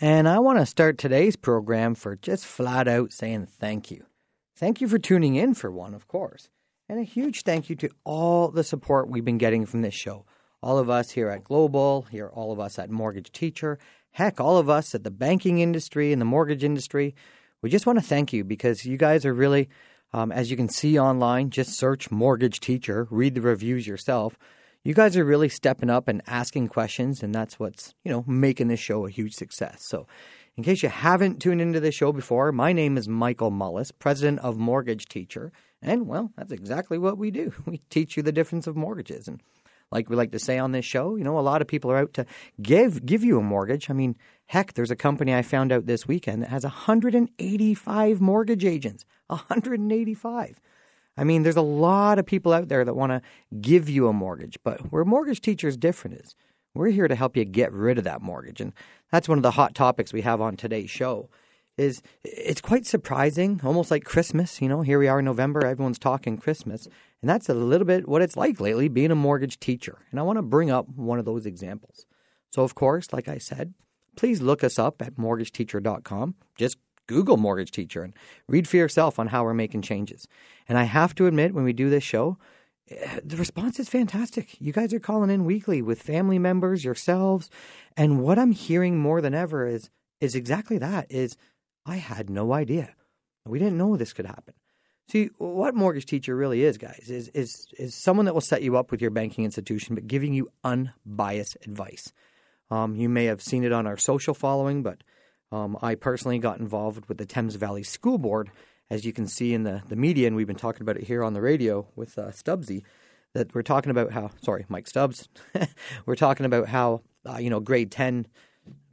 And I want to start today's program for just flat out saying thank you. Thank you for tuning in, for one, of course. And a huge thank you to all the support we've been getting from this show. All of us here at Global, here, all of us at Mortgage Teacher, heck, all of us at the banking industry and the mortgage industry. We just want to thank you because you guys are really, um, as you can see online, just search Mortgage Teacher, read the reviews yourself. You guys are really stepping up and asking questions, and that's what's you know making this show a huge success. So, in case you haven't tuned into this show before, my name is Michael Mullis, president of Mortgage Teacher, and well, that's exactly what we do. We teach you the difference of mortgages, and like we like to say on this show, you know, a lot of people are out to give give you a mortgage. I mean, heck, there's a company I found out this weekend that has 185 mortgage agents. 185. I mean, there's a lot of people out there that want to give you a mortgage, but where mortgage teachers different is we're here to help you get rid of that mortgage. And that's one of the hot topics we have on today's show. Is it's quite surprising, almost like Christmas, you know, here we are in November, everyone's talking Christmas, and that's a little bit what it's like lately being a mortgage teacher. And I want to bring up one of those examples. So of course, like I said, please look us up at mortgageteacher.com. Just Google mortgage teacher and read for yourself on how we're making changes. And I have to admit, when we do this show, eh, the response is fantastic. You guys are calling in weekly with family members, yourselves, and what I'm hearing more than ever is is exactly that is I had no idea. We didn't know this could happen. See, what mortgage teacher really is, guys, is is is someone that will set you up with your banking institution but giving you unbiased advice. Um, you may have seen it on our social following, but um, I personally got involved with the Thames Valley School Board, as you can see in the, the media, and we've been talking about it here on the radio with uh, Stubbsy, that we're talking about how, sorry, Mike Stubbs, we're talking about how, uh, you know, grade 10,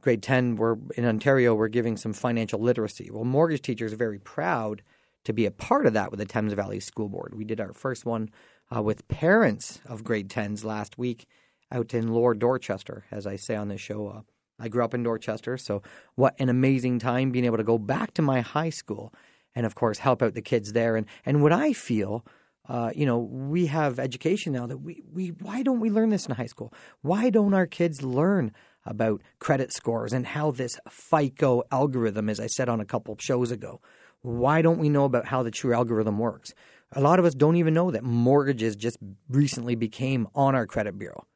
grade 10, we're in Ontario, we're giving some financial literacy. Well, mortgage teachers are very proud to be a part of that with the Thames Valley School Board. We did our first one uh, with parents of grade 10s last week out in Lower Dorchester, as I say on this show. Uh, I grew up in Dorchester, so what an amazing time being able to go back to my high school and, of course, help out the kids there. And and what I feel, uh, you know, we have education now that we we why don't we learn this in high school? Why don't our kids learn about credit scores and how this FICO algorithm, as I said on a couple shows ago, why don't we know about how the true algorithm works? A lot of us don't even know that mortgages just recently became on our credit bureau.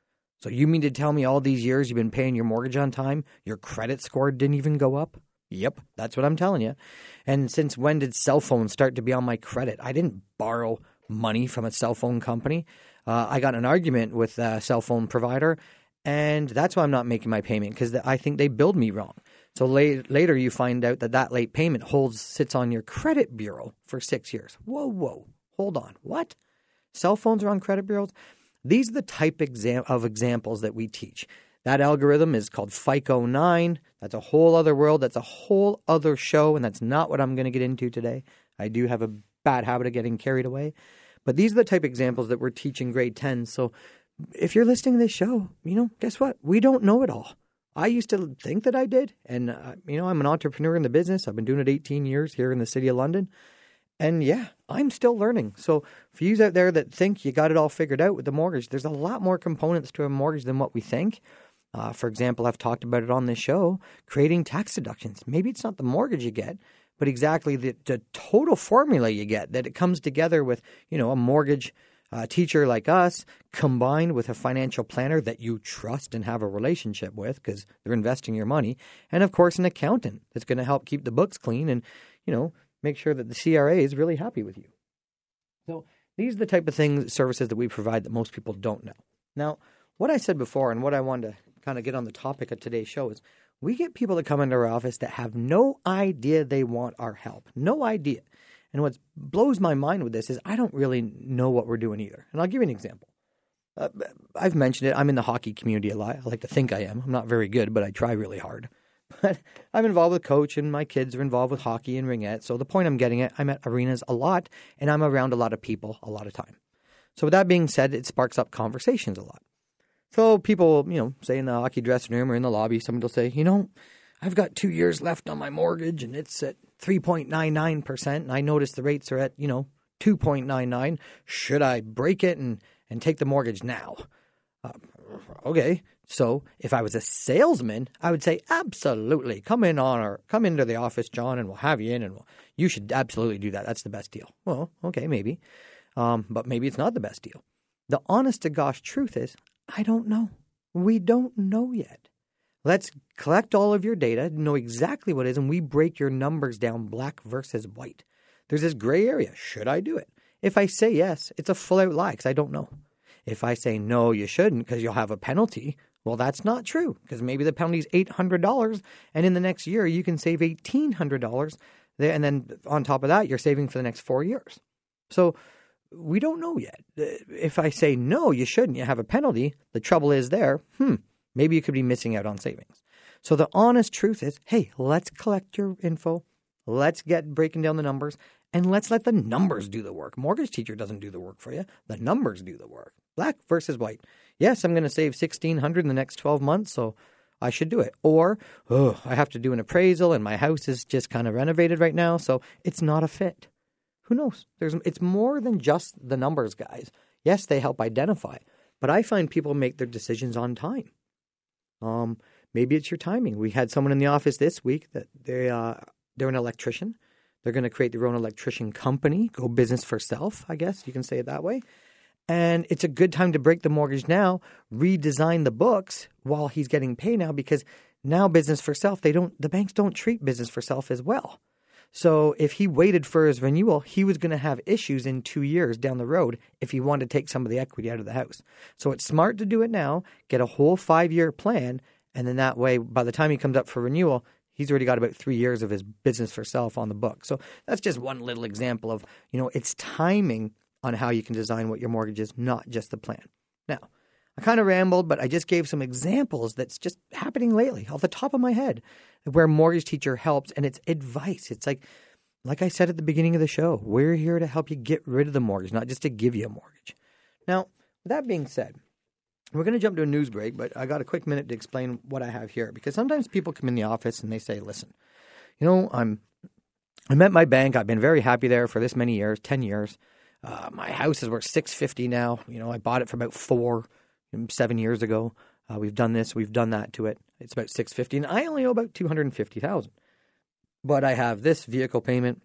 So you mean to tell me all these years you've been paying your mortgage on time, your credit score didn't even go up? Yep, that's what I'm telling you. And since when did cell phones start to be on my credit? I didn't borrow money from a cell phone company. Uh, I got an argument with a cell phone provider, and that's why I'm not making my payment because I think they billed me wrong. So late, later, you find out that that late payment holds sits on your credit bureau for six years. Whoa, whoa, hold on, what? Cell phones are on credit bureaus. These are the type exam- of examples that we teach. That algorithm is called FICO 9. That's a whole other world. That's a whole other show, and that's not what I'm going to get into today. I do have a bad habit of getting carried away. But these are the type of examples that we're teaching grade 10. So if you're listening to this show, you know, guess what? We don't know it all. I used to think that I did. And, uh, you know, I'm an entrepreneur in the business. I've been doing it 18 years here in the city of London. And yeah, I'm still learning. So for you out there that think you got it all figured out with the mortgage, there's a lot more components to a mortgage than what we think. Uh, for example, I've talked about it on this show, creating tax deductions. Maybe it's not the mortgage you get, but exactly the, the total formula you get that it comes together with, you know, a mortgage uh, teacher like us combined with a financial planner that you trust and have a relationship with because they're investing your money. And of course, an accountant that's going to help keep the books clean and, you know, make sure that the CRA is really happy with you. So these are the type of things, services that we provide that most people don't know. Now, what I said before and what I wanted to kind of get on the topic of today's show is we get people that come into our office that have no idea they want our help. No idea. And what blows my mind with this is I don't really know what we're doing either. And I'll give you an example. Uh, I've mentioned it. I'm in the hockey community a lot. I like to think I am. I'm not very good, but I try really hard. But I'm involved with coach, and my kids are involved with hockey and ringette. So the point I'm getting at, I'm at arenas a lot, and I'm around a lot of people a lot of time. So with that being said, it sparks up conversations a lot. So people, you know, say in the hockey dressing room or in the lobby, somebody will say, you know, I've got two years left on my mortgage, and it's at 3.99 percent, and I notice the rates are at, you know, 2.99. Should I break it and and take the mortgage now? Uh, okay, So if I was a salesman, I would say absolutely come in on or come into the office, John, and we'll have you in, and we'll, you should absolutely do that. That's the best deal. Well, okay, maybe, um, but maybe it's not the best deal. The honest to gosh truth is, I don't know. We don't know yet. Let's collect all of your data, know exactly what it is, and we break your numbers down black versus white. There's this gray area. Should I do it? If I say yes, it's a full out lie because I don't know. If I say no, you shouldn't because you'll have a penalty, well, that's not true because maybe the penalty is $800 and in the next year you can save $1,800. And then on top of that, you're saving for the next four years. So we don't know yet. If I say no, you shouldn't, you have a penalty, the trouble is there, hmm, maybe you could be missing out on savings. So the honest truth is hey, let's collect your info. Let's get breaking down the numbers and let's let the numbers do the work. Mortgage teacher doesn't do the work for you. The numbers do the work. Black versus white. Yes, I'm going to save 1600 in the next 12 months, so I should do it. Or, oh, I have to do an appraisal and my house is just kind of renovated right now, so it's not a fit. Who knows? There's it's more than just the numbers, guys. Yes, they help identify, but I find people make their decisions on time. Um, maybe it's your timing. We had someone in the office this week that they uh, they're an electrician they're going to create their own electrician company, go business for self, I guess you can say it that way. And it's a good time to break the mortgage now, redesign the books while he's getting paid now because now business for self, they don't the banks don't treat business for self as well. So if he waited for his renewal, he was going to have issues in 2 years down the road if he wanted to take some of the equity out of the house. So it's smart to do it now, get a whole 5-year plan and then that way by the time he comes up for renewal, he's already got about three years of his business for self on the book. So that's just one little example of, you know, it's timing on how you can design what your mortgage is, not just the plan. Now, I kind of rambled, but I just gave some examples that's just happening lately off the top of my head where mortgage teacher helps and it's advice. It's like, like I said at the beginning of the show, we're here to help you get rid of the mortgage, not just to give you a mortgage. Now, that being said, we're going to jump to a news break, but I got a quick minute to explain what I have here because sometimes people come in the office and they say, "Listen, you know, I'm I'm at my bank. I've been very happy there for this many years, ten years. Uh, my house is worth six fifty now. You know, I bought it for about four, seven years ago. Uh, we've done this, we've done that to it. It's about six fifty, and I only owe about two hundred and fifty thousand. But I have this vehicle payment,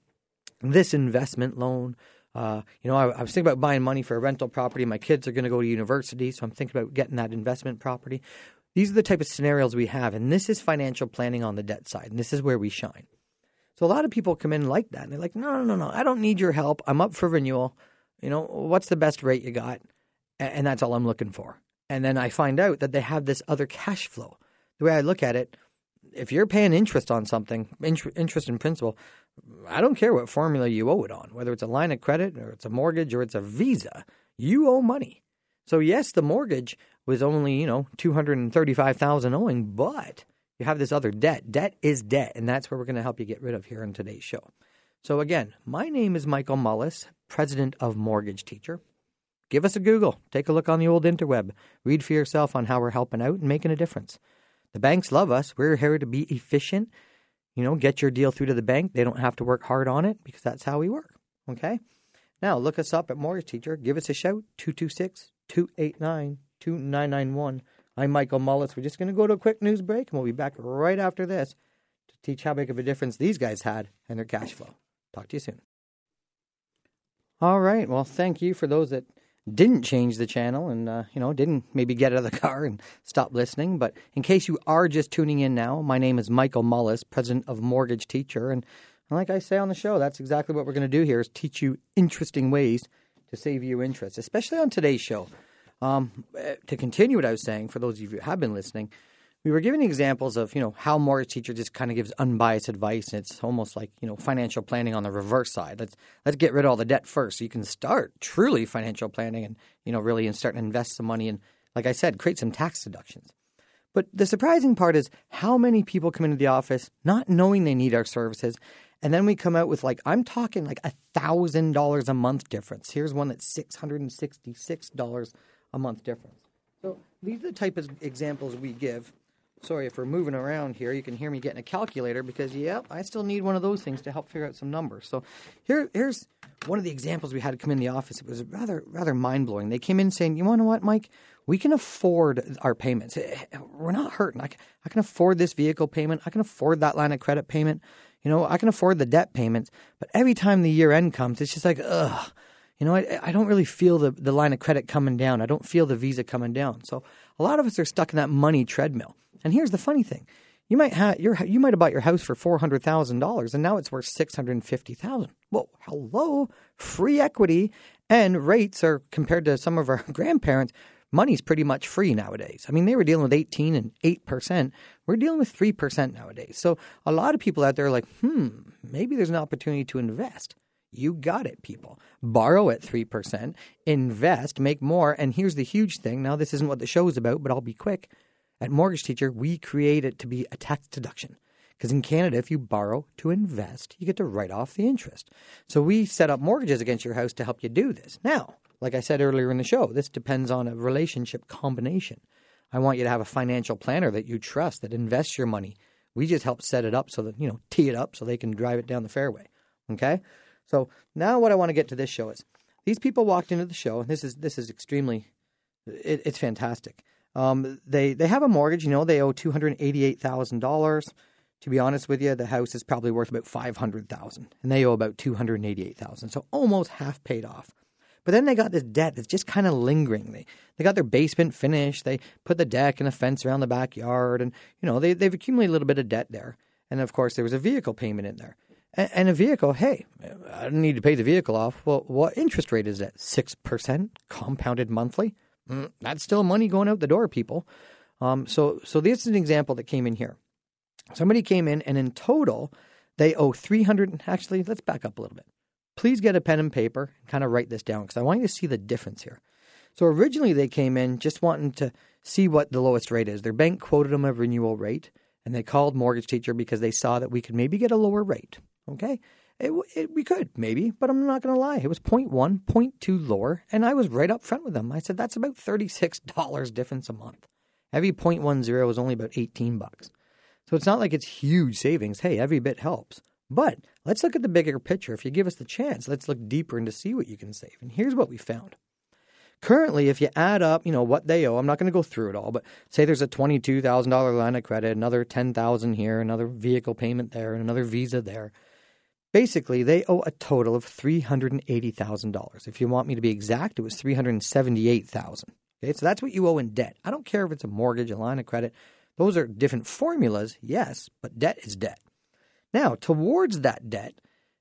this investment loan, uh, you know, I, I, was thinking about buying money for a rental property. My kids are going to go to university, so I'm thinking about getting that investment property. These are the type of scenarios we have, and this is financial planning on the debt side, and this is where we shine. So a lot of people come in like that, and they're like, "No, no, no, no, I don't need your help. I'm up for renewal. You know, what's the best rate you got?" And that's all I'm looking for. And then I find out that they have this other cash flow. The way I look at it, if you're paying interest on something, interest in principal, I don't care what formula you owe it on, whether it's a line of credit or it's a mortgage or it's a visa, you owe money. So yes, the mortgage was only, you know, 235,000 owing, but you have this other debt. Debt is debt, and that's where we're going to help you get rid of here in today's show. So again, my name is Michael Mullis, president of Mortgage Teacher. Give us a Google, take a look on the old interweb, read for yourself on how we're helping out and making a difference. The banks love us. We're here to be efficient you know, get your deal through to the bank. They don't have to work hard on it because that's how we work. Okay? Now, look us up at Mortgage Teacher. Give us a shout 226 289 2991. I'm Michael Mullis. We're just going to go to a quick news break and we'll be back right after this to teach how big of a difference these guys had in their cash flow. Talk to you soon. All right. Well, thank you for those that didn't change the channel and uh, you know didn't maybe get out of the car and stop listening. But in case you are just tuning in now my name is michael mullis president of mortgage teacher. And like i say on the show that's exactly what we're going to do here is teach you interesting ways to save you interest especially on today's show. Um, eh, to continue what i was saying for those of you who have been listening we were giving examples of you know how mortgage teacher just kind of gives unbiased advice and it's almost like you know financial planning on the reverse side. Let's let's get rid of all the debt first so you can start truly financial planning and you know really and start to invest some money and like i said create some tax deductions. But the surprising part is how many people come into the office not knowing they need our services and then we come out with like i'm talking like a thousand dollars a month difference. Here's one that's six hundred and sixty six dollars a month difference. So these are the type of examples we give Sorry if we're moving around here. You can hear me getting a calculator because, yep, I still need one of those things to help figure out some numbers. So here, here's one of the examples we had come in the office. It was rather, rather mind blowing. They came in saying, "You want to know what, Mike? We can afford our payments. We're not hurting. I can, I can afford this vehicle payment. I can afford that line of credit payment. You know, I can afford the debt payments. But every time the year end comes, it's just like, ugh." you know, I, I don't really feel the, the line of credit coming down. I don't feel the visa coming down. So a lot of us are stuck in that money treadmill. And here's the funny thing: you might have your you might have bought your house for four hundred thousand dollars, and now it's worth six hundred fifty thousand. Well, hello, free equity and rates are compared to some of our grandparents. Money's pretty much free nowadays. I mean, they were dealing with eighteen and eight percent. We're dealing with three percent nowadays. So a lot of people out there are like, hmm, maybe there's an opportunity to invest. You got it, people. Borrow at 3%, invest, make more. And here's the huge thing. Now, this isn't what the show is about, but I'll be quick. At Mortgage Teacher, we create it to be a tax deduction. Because in Canada, if you borrow to invest, you get to write off the interest. So we set up mortgages against your house to help you do this. Now, like I said earlier in the show, this depends on a relationship combination. I want you to have a financial planner that you trust that invests your money. We just help set it up so that, you know, tee it up so they can drive it down the fairway. Okay? So now what I want to get to this show is these people walked into the show, and this is this is extremely it, it's fantastic. Um, they they have a mortgage. You know, they owe two hundred eighty eight thousand dollars. To be honest with you, the house is probably worth about five hundred thousand, and they owe about two hundred eighty eight thousand. So almost half paid off. But then they got this debt that's just kind of lingering. They they got their basement finished. They put the deck and a fence around the backyard, and you know they they've accumulated a little bit of debt there. And of course, there was a vehicle payment in there. And, and a vehicle, hey, I need to pay the vehicle off. Well, what interest rate is that? Six percent compounded monthly. Mm, that's still money going out the door, people. Um, so, so this is an example that came in here. Somebody came in, and in total, they owe three hundred. Actually, let's back up a little bit. Please get a pen and paper and kind of write this down because I want you to see the difference here. So originally, they came in just wanting to see what the lowest rate is. Their bank quoted them a renewal rate, and they called mortgage teacher because they saw that we could maybe get a lower rate. Okay, it, it, we could maybe, but I'm not going to lie. It was 0.1, 0.2 lower, and I was right up front with them. I said that's about $36 difference a month. Every 0.10 is only about 18 bucks. So it's not like it's huge savings. Hey, every bit helps. But let's look at the bigger picture. If you give us the chance, let's look deeper and to see what you can save. And here's what we found. Currently, if you add up, you know, what they owe, I'm not going to go through it all, but say there's a $22,000 line of credit, another 10,000 here, another vehicle payment there, and another visa there. Basically, they owe a total of $380,000. If you want me to be exact, it was $378,000. Okay, so that's what you owe in debt. I don't care if it's a mortgage, a line of credit. Those are different formulas, yes, but debt is debt. Now, towards that debt,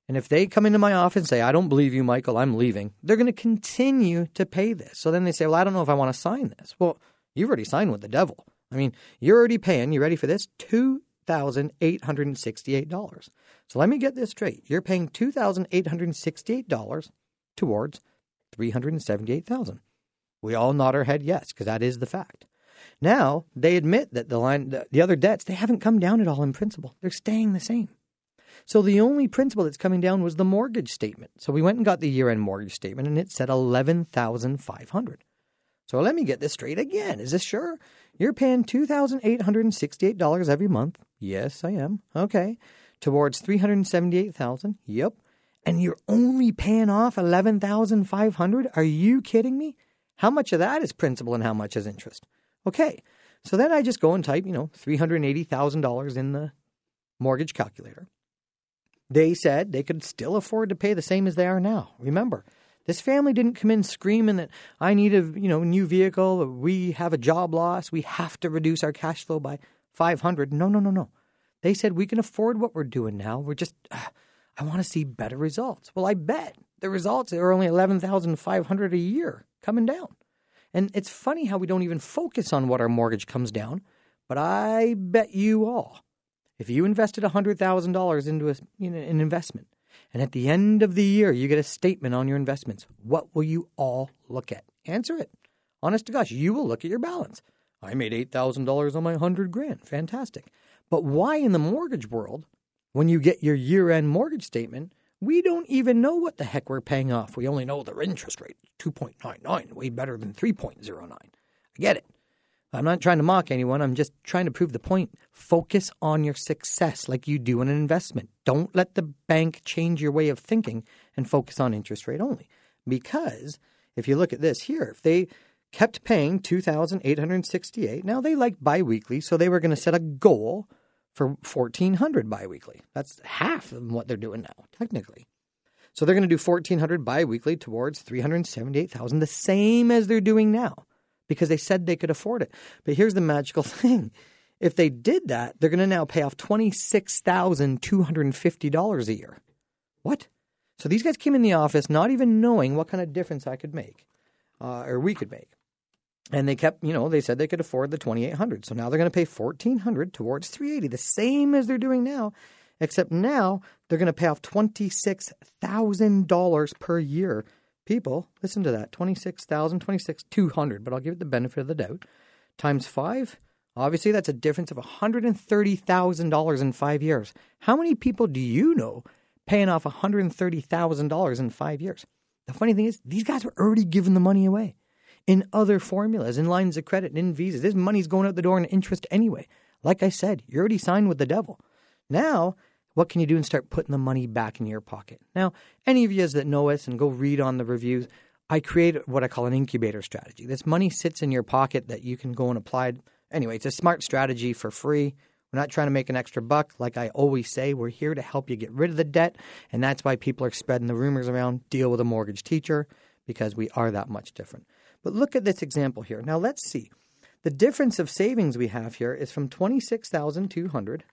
and if they come into my office and say, I don't believe you, Michael, I'm leaving, they're going to continue to pay this. So then they say, Well, I don't know if I want to sign this. Well, you've already signed with the devil. I mean, you're already paying, you ready for this? $2,868. So let me get this straight. You're paying $2,868 towards 378000 We all nod our head yes, because that is the fact. Now, they admit that the line the other debts, they haven't come down at all in principle. They're staying the same. So the only principal that's coming down was the mortgage statement. So we went and got the year-end mortgage statement and it said 11,500. So let me get this straight again. Is this sure? You're paying $2,868 every month. Yes, I am. Okay towards 378,000. Yep. And you're only paying off 11,500? Are you kidding me? How much of that is principal and how much is interest? Okay. So then I just go and type, you know, $380,000 in the mortgage calculator. They said they could still afford to pay the same as they are now. Remember, this family didn't come in screaming that I need a, you know, new vehicle, we have a job loss, we have to reduce our cash flow by 500. No, no, no, no. They said we can afford what we're doing now. We're just, uh, I want to see better results. Well, I bet the results are only eleven thousand five hundred a year coming down. And it's funny how we don't even focus on what our mortgage comes down. But I bet you all, if you invested hundred thousand dollars into a, you know, an investment, and at the end of the year you get a statement on your investments, what will you all look at? Answer it. Honest to gosh, you will look at your balance. I made eight thousand dollars on my hundred grand. Fantastic. But why in the mortgage world, when you get your year end mortgage statement, we don't even know what the heck we're paying off. We only know their interest rate, 2.99, way better than 3.09. I get it. I'm not trying to mock anyone. I'm just trying to prove the point. Focus on your success like you do in an investment. Don't let the bank change your way of thinking and focus on interest rate only. Because if you look at this here, if they kept paying 2868 now they like biweekly, so they were going to set a goal for 1400 biweekly. That's half of what they're doing now, technically. So they're going to do 1400 biweekly towards 378,000, the same as they're doing now because they said they could afford it. But here's the magical thing. If they did that, they're going to now pay off $26,250 a year. What? So these guys came in the office not even knowing what kind of difference I could make uh, or we could make. And they kept, you know, they said they could afford the 2800. So now they're going to pay 1400 towards 380, the same as they're doing now except now they're going to pay off $26,000 per year. People, listen to that 26,000, 26,200, but I'll give it the benefit of the doubt. Times five, obviously that's a difference of $130,000 in five years. How many people do you know paying off $130,000 in five years? The funny thing is, these guys were already giving the money away in other formulas, in lines of credit, in visas. This money's going out the door in interest anyway. Like I said, you're already signed with the devil. Now, what can you do and start putting the money back in your pocket? Now, any of you that know us and go read on the reviews, I create what I call an incubator strategy. This money sits in your pocket that you can go and apply. Anyway, it's a smart strategy for free. We're not trying to make an extra buck. Like I always say, we're here to help you get rid of the debt. And that's why people are spreading the rumors around deal with a mortgage teacher because we are that much different. But look at this example here. Now let's see. The difference of savings we have here is from 26,200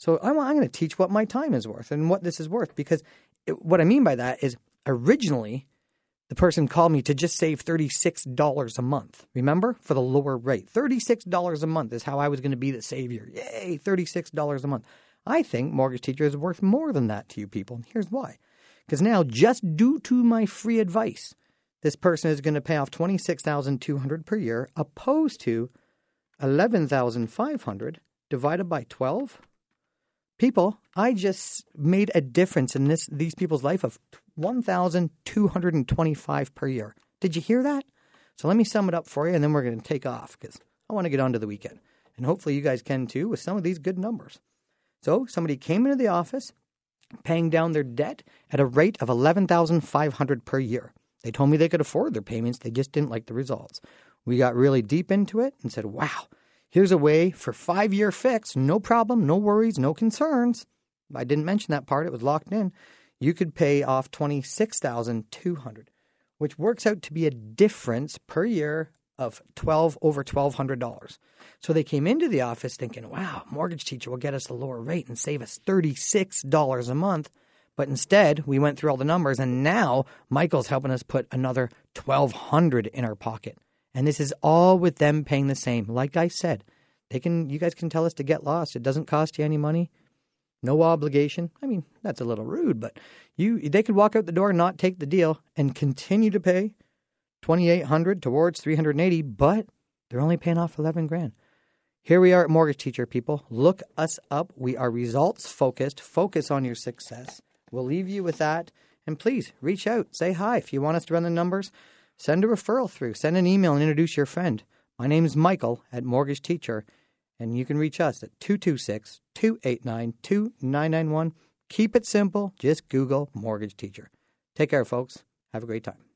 so I'm, I'm going to teach what my time is worth and what this is worth because it, what I mean by that is originally the person called me to just save $36 a month. Remember? For the lower rate. $36 a month is how I was going to be the savior. Yay, $36 a month. I think Mortgage Teacher is worth more than that to you people. And here's why. Because now, just due to my free advice, this person is going to pay off 26200 per year opposed to 11500 divided by 12 people, I just made a difference in this these people's life of 1,225 per year. Did you hear that? So let me sum it up for you, and then we're going to take off because I want to get on to the weekend, and hopefully you guys can too with some of these good numbers. So somebody came into the office, paying down their debt at a rate of 11,500 per year. They told me they could afford their payments; they just didn't like the results. We got really deep into it and said, "Wow." Here's a way for five year fix, no problem, no worries, no concerns. I didn't mention that part, it was locked in. You could pay off twenty six thousand two hundred, which works out to be a difference per year of twelve over twelve hundred dollars. So they came into the office thinking, wow, mortgage teacher will get us a lower rate and save us thirty six dollars a month. But instead, we went through all the numbers, and now Michael's helping us put another twelve hundred in our pocket. And this is all with them paying the same. Like I said, they can you guys can tell us to get lost. It doesn't cost you any money. No obligation. I mean, that's a little rude, but you they could walk out the door and not take the deal and continue to pay 2800 towards 380, but they're only paying off 11 grand. Here we are at Mortgage Teacher people. Look us up. We are results focused. Focus on your success. We'll leave you with that. And please reach out. Say hi if you want us to run the numbers. Send a referral through. Send an email and introduce your friend. My name is Michael at Mortgage Teacher, and you can reach us at 226 289 2991. Keep it simple. Just Google Mortgage Teacher. Take care, folks. Have a great time.